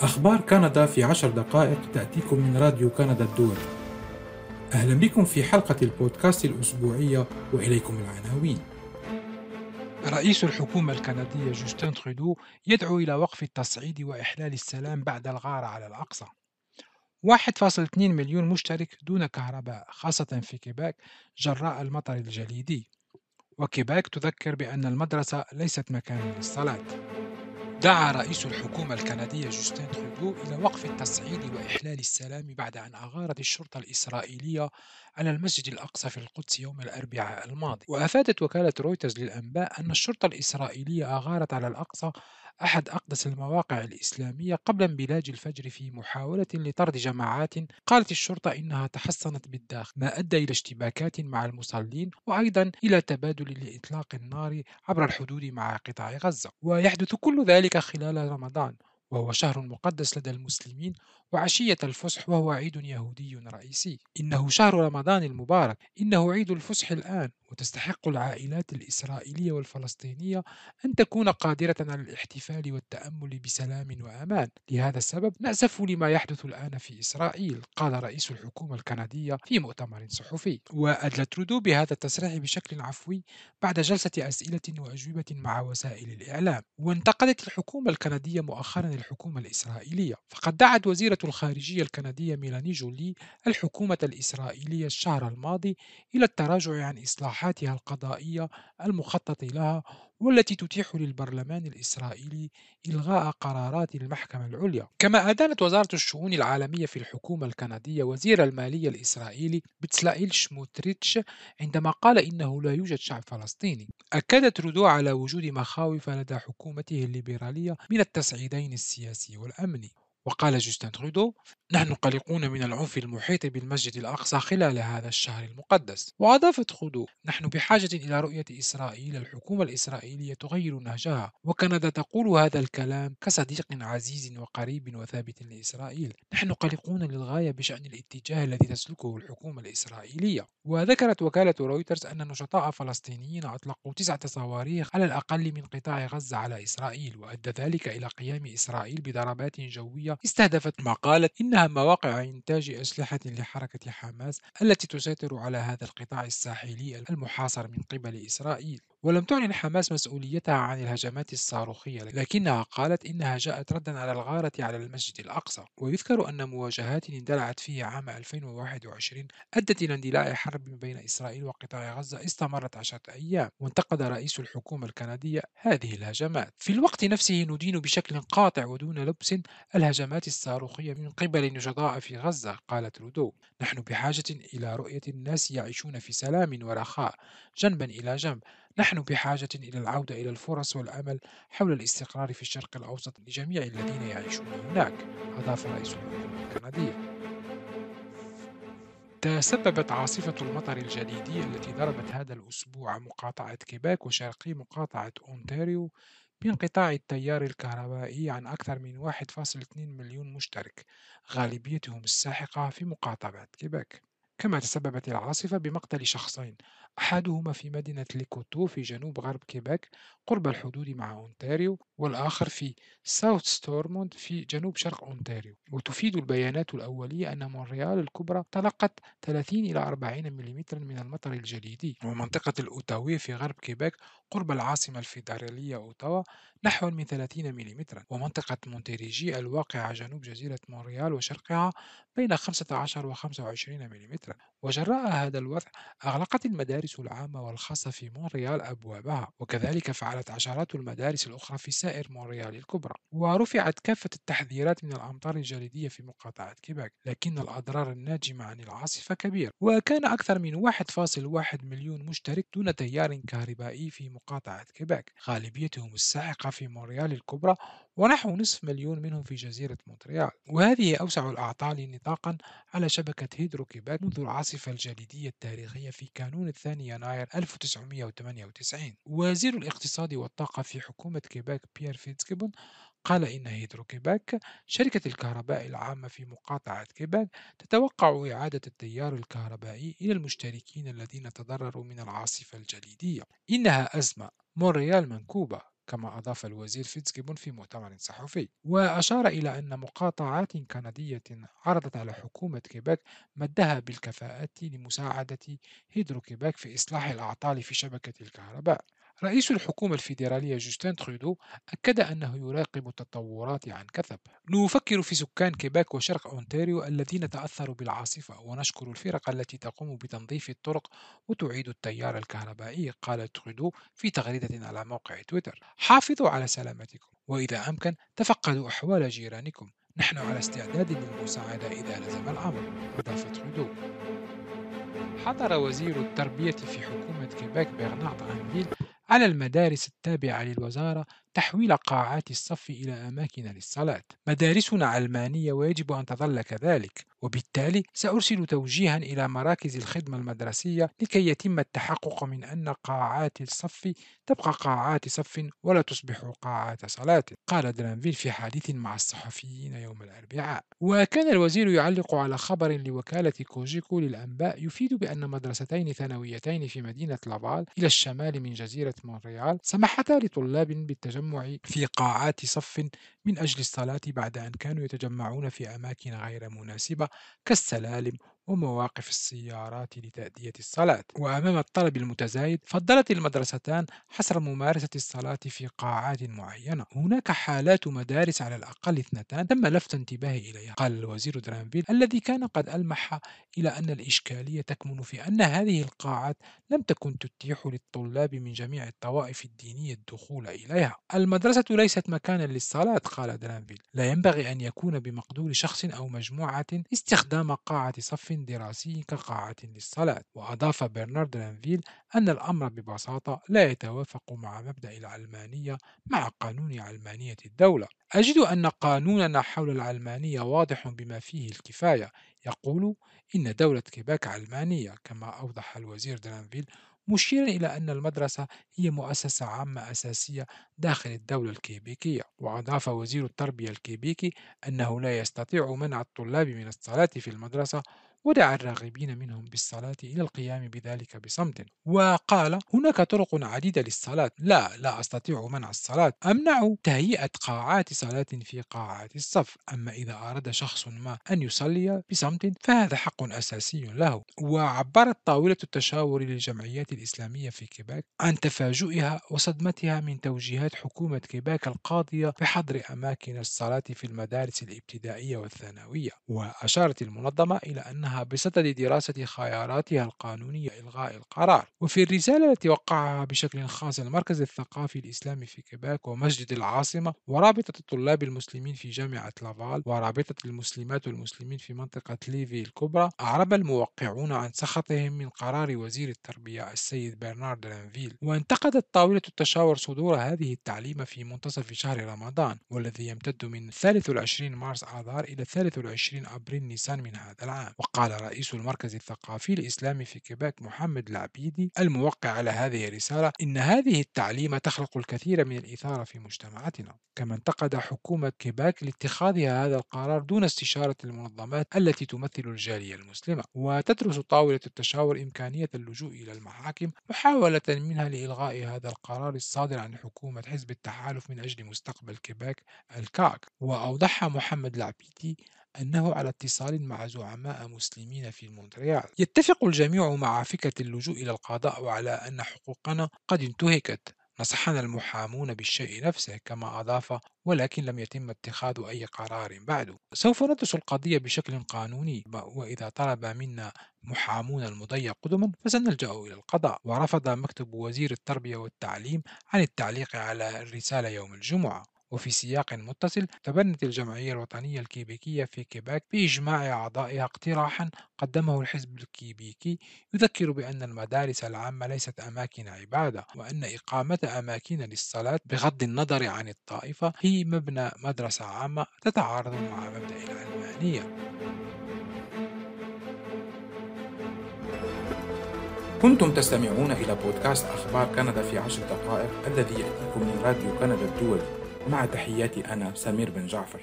أخبار كندا في عشر دقائق تأتيكم من راديو كندا الدولي أهلا بكم في حلقة البودكاست الأسبوعية وإليكم العناوين. رئيس الحكومة الكندية جوستين ترودو يدعو إلى وقف التصعيد وإحلال السلام بعد الغارة على الأقصى. 1.2 مليون مشترك دون كهرباء خاصة في كيباك جراء المطر الجليدي. وكيباك تذكر بأن المدرسة ليست مكانا للصلاة. دعا رئيس الحكومة الكندية جوستين ترودو إلى وقف التصعيد وإحلال السلام بعد أن أغارت الشرطة الإسرائيلية على المسجد الأقصى في القدس يوم الأربعاء الماضي. وأفادت وكالة رويترز للأنباء أن الشرطة الإسرائيلية أغارت على الأقصى أحد أقدس المواقع الإسلامية قبل انبلاج الفجر في محاولة لطرد جماعات قالت الشرطة إنها تحصنت بالداخل ما أدى إلى اشتباكات مع المصلين وأيضا إلى تبادل لإطلاق النار عبر الحدود مع قطاع غزة. ويحدث كل ذلك خلال رمضان وهو شهر مقدس لدى المسلمين وعشية الفصح وهو عيد يهودي رئيسي. إنه شهر رمضان المبارك إنه عيد الفصح الآن. وتستحق العائلات الإسرائيلية والفلسطينية أن تكون قادرة على الاحتفال والتأمل بسلام وأمان. لهذا السبب نأسف لما يحدث الآن في إسرائيل قال رئيس الحكومة الكندية في مؤتمر صحفي. وأدلى ترودو بهذا التصريح بشكل عفوي بعد جلسة أسئلة وأجوبة مع وسائل الإعلام. وانتقدت الحكومة الكندية مؤخرا الحكومة الإسرائيلية. فقد دعت وزيرة الخارجية الكندية ميلاني جولي الحكومة الإسرائيلية الشهر الماضي إلى التراجع عن إصلاحاتها القضائية المخطط لها والتي تتيح للبرلمان الإسرائيلي إلغاء قرارات المحكمة العليا. كما أدانت وزارة الشؤون العالمية في الحكومة الكندية وزير المالية الإسرائيلي بتسلائيل شموتريتش عندما قال إنه لا يوجد شعب فلسطيني. أكد ترودو على وجود مخاوف لدى حكومته الليبرالية من التصعيدين السياسي والأمني. وقال جوستن ترودو نحن قلقون من العنف المحيط بالمسجد الأقصى خلال هذا الشهر المقدس. وأضاف ترودو نحن بحاجة إلى رؤية إسرائيل الحكومة الإسرائيلية تغير نهجها وكندا تقول هذا الكلام كصديق عزيز وقريب وثابت لإسرائيل. نحن قلقون للغاية بشأن الاتجاه الذي تسلكه الحكومة الإسرائيلية. وذكرت وكالة رويترز أن نشطاء فلسطينيين أطلقوا تسعة صواريخ على الأقل من قطاع غزة على إسرائيل وأدى ذلك إلى قيام إسرائيل بضربات جوية استهدفت ما قالت إن إنها مواقع إنتاج أسلحة لحركة حماس التي تسيطر على هذا القطاع الساحلي المحاصر من قبل إسرائيل. ولم تعلن حماس مسؤوليتها عن الهجمات الصاروخية لكنها قالت إنها جاءت ردا على الغارة على المسجد الأقصى. ويذكر أن مواجهات اندلعت فيها عام 2021 أدت إلى اندلاع حرب بين إسرائيل وقطاع غزة استمرت عشرة أيام. وانتقد رئيس الحكومة الكندية هذه الهجمات. في الوقت نفسه ندين بشكل قاطع ودون لبس الهجمات الصاروخية من قبل النشطاء في غزة قال ترودو نحن بحاجة إلى رؤية الناس يعيشون في سلام ورخاء جنبا إلى جنب. نحن بحاجة إلى العودة إلى الفرص والأمل حول الاستقرار في الشرق الأوسط لجميع الذين يعيشون هناك. أضاف رئيس الحكومة الكندية تسببت عاصفة المطر الجليدية التي ضربت هذا الأسبوع مقاطعة كيباك وشرقي مقاطعة أونتاريو بانقطاع التيار الكهربائي عن أكثر من 1.2 مليون مشترك غالبيتهم الساحقة في مقاطعة كيباك. كما تسببت العاصفة بمقتل شخصين أحدهما في مدينة لي كوتو في جنوب غرب كيباك قرب الحدود مع أونتاريو والآخر في ساوث ستورموند في جنوب شرق أونتاريو. وتفيد البيانات الأولية أن مونريال الكبرى تلقت 30 إلى 40 ملم من المطر الجليدي. ومنطقة الأوتاويه في غرب كيباك قرب العاصمة الفيدرالية أوتاوا نحو من 30 ملم ومنطقة مونتيريجي الواقعة جنوب جزيرة مونريال وشرقها بين 15 و 25 ملم وجراء هذا الوضع أغلقت المدارس العامة والخاصة في مونريال أبوابها وكذلك فعلت عشرات المدارس الأخرى في سائر مونريال الكبرى ورفعت كافة التحذيرات من الأمطار الجليدية في مقاطعة كيباك لكن الأضرار الناجمة عن العاصفة كبيرة وكان أكثر من 1.1 مليون مشترك دون تيار كهربائي في مقاطعة كيباك غالبيتهم الساحقة في مونريال الكبرى ونحو نصف مليون منهم في جزيرة مونتريال. وهذه أوسع الأعطال نطاقا على شبكة هيدرو كيباك منذ العاصفة الجليدية التاريخية في كانون الثاني يناير 1998 وزير الاقتصاد والطاقة في حكومة كيباك بيير فيتزجيبون قال إن هيدرو كيباك شركة الكهرباء العامة في مقاطعة كيباك تتوقع إعادة التيار الكهربائي إلى المشتركين الذين تضرروا من العاصفة الجليدية إنها أزمة مونريال منكوبة كما أضاف الوزير فيتزجيبون في مؤتمر صحفي. وأشار إلى أن مقاطعات كندية عرضت على حكومة كيباك مدها بالكفاءات لمساعدة هيدرو كيباك في إصلاح الأعطال في شبكة الكهرباء. رئيس الحكومة الفيدرالية جوستين ترودو أكد أنه يراقب التطورات عن كثب. نفكر في سكان كيباك وشرق أونتاريو الذين تأثروا بالعاصفة ونشكر الفرق التي تقوم بتنظيف الطرق وتعيد التيار الكهربائي قال ترودو في تغريدة على موقع تويتر. حافظوا على سلامتكم وإذا أمكن تفقدوا أحوال جيرانكم. نحن على استعداد للمساعدة إذا لزم الأمر. أضاف ترودو. حظر وزير التربية في حكومة كيباك برنارد درانفيل على المدارس التابعة للوزارة تحويل قاعات الصف إلى أماكن للصلاة. مدارسنا علمانية ويجب أن تظل كذلك، وبالتالي سأرسل توجيها إلى مراكز الخدمة المدرسية لكي يتم التحقق من أن قاعات الصف تبقى قاعات صف ولا تصبح قاعات صلاة، قال درانفيل في حديث مع الصحفيين يوم الأربعاء. وكان الوزير يعلق على خبر لوكالة كوجيكو للأنباء يفيد بأن مدرستين ثانويتين في مدينة لافال إلى الشمال من جزيرة مونريال سمحتا لطلاب بالتجمع في قاعات صف من أجل الصلاة بعد أن كانوا يتجمعون في أماكن غير مناسبة كالسلالم ومواقف السيارات لتأدية الصلاة. وأمام الطلب المتزايد فضلت المدرستان حصر ممارسة الصلاة في قاعات معينة. هناك حالات مدارس على الأقل اثنتان تم لفت انتباهي إليها. قال الوزير درانفيل الذي كان قد ألمح إلى أن الإشكالية تكمن في أن هذه القاعات لم تكن تتيح للطلاب من جميع الطوائف الدينية الدخول إليها. المدرسة ليست مكانا للصلاة قال درانفيل. لا ينبغي أن يكون بمقدور شخص أو مجموعة استخدام قاعة صف دراسي كقاعة للصلاة وأضاف برنارد درانفيل أن الأمر ببساطة لا يتوافق مع مبدأ العلمانية مع قانون علمانية الدولة. أجد أن قانوننا حول العلمانية واضح بما فيه الكفاية. يقول إن دولة كيباك علمانية كما أوضح الوزير درانفيل مشيرا إلى أن المدرسة هي مؤسسة عامة أساسية داخل الدولة الكيبيكية وأضاف وزير التربية الكيبيكي أنه لا يستطيع منع الطلاب من الصلاة في المدرسة ودعا الراغبين منهم بالصلاة إلى القيام بذلك بصمت. وقال هناك طرق عديدة للصلاة. لا لا أستطيع منع الصلاة. أمنع تهيئة قاعات صلاة في قاعات الصف. أما إذا أراد شخص ما أن يصلي بصمت فهذا حق أساسي له. وعبرت طاولة التشاور للجمعيات الإسلامية في كيباك عن تفاجؤها وصدمتها من توجيهات حكومة كيباك القاضية بحظر أماكن الصلاة في المدارس الابتدائية والثانوية. وأشارت المنظمة إلى أنها بصدد دراسة خياراتها القانونية لإلغاء القرار وفي الرسالة التي وقعها بشكل خاص المركز الثقافي الإسلامي في كيباك ومسجد العاصمة ورابطة الطلاب المسلمين في جامعة لافال ورابطة المسلمات والمسلمين في منطقة ليفي الكبرى أعرب الموقعون عن سخطهم من قرار وزير التربية السيد برنارد درانفيل وانتقدت طاولة التشاور صدور هذه التعليمة في منتصف شهر رمضان والذي يمتد من 23 مارس آذار إلى 23 أبريل نيسان من هذا العام. وقال قال رئيس المركز الثقافي الإسلامي في كيباك محمد العبيدي الموقع على هذه الرسالة إن هذه التعليمة تخلق الكثير من الإثارة في مجتمعاتنا. كما انتقد حكومة كيباك لاتخاذها هذا القرار دون استشارة المنظمات التي تمثل الجالية المسلمة وتدرس طاولة التشاور إمكانية اللجوء إلى المحاكم محاولة منها لإلغاء هذا القرار الصادر عن حكومة حزب التحالف من أجل مستقبل كيباك الكاك وأوضح محمد العبيدي أنه على اتصال مع زعماء مسلمين في مونتريال. يتفق الجميع مع فكرة اللجوء إلى القضاء وعلى أن حقوقنا قد انتهكت. نصحنا المحامون بالشيء نفسه كما أضاف ولكن لم يتم اتخاذ أي قرار بعد. سوف ندرس القضية بشكل قانوني وإذا طلب منا محامون المضي قدما فسنلجأ إلى القضاء. ورفض مكتب وزير التربية والتعليم عن التعليق على الرسالة يوم الجمعة. وفي سياق متصل تبنت الجمعية الوطنية الكيبيكية في كيباك بإجماع أعضائها اقتراحا قدمه الحزب الكيبيكي يذكر بأن المدارس العامة ليست أماكن عبادة وأن إقامة أماكن للصلاة بغض النظر عن الطائفة هي مبنى مدرسة عامة تتعارض مع مبدأ العلمانية. كنتم تستمعون إلى بودكاست أخبار كندا في عشر دقائق الذي يأتيكم من راديو كندا الدولي. مع تحياتي أنا سمير بن جعفر.